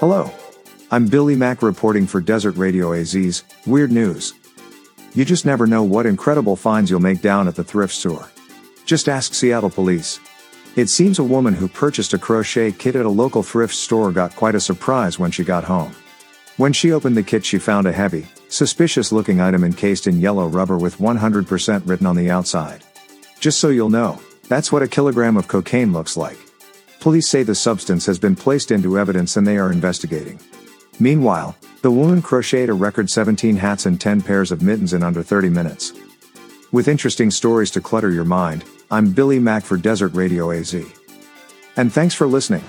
Hello. I'm Billy Mack reporting for Desert Radio AZ's Weird News. You just never know what incredible finds you'll make down at the thrift store. Just ask Seattle police. It seems a woman who purchased a crochet kit at a local thrift store got quite a surprise when she got home. When she opened the kit, she found a heavy, suspicious looking item encased in yellow rubber with 100% written on the outside. Just so you'll know, that's what a kilogram of cocaine looks like. Police say the substance has been placed into evidence and they are investigating. Meanwhile, the woman crocheted a record 17 hats and 10 pairs of mittens in under 30 minutes. With interesting stories to clutter your mind, I'm Billy Mack for Desert Radio AZ. And thanks for listening.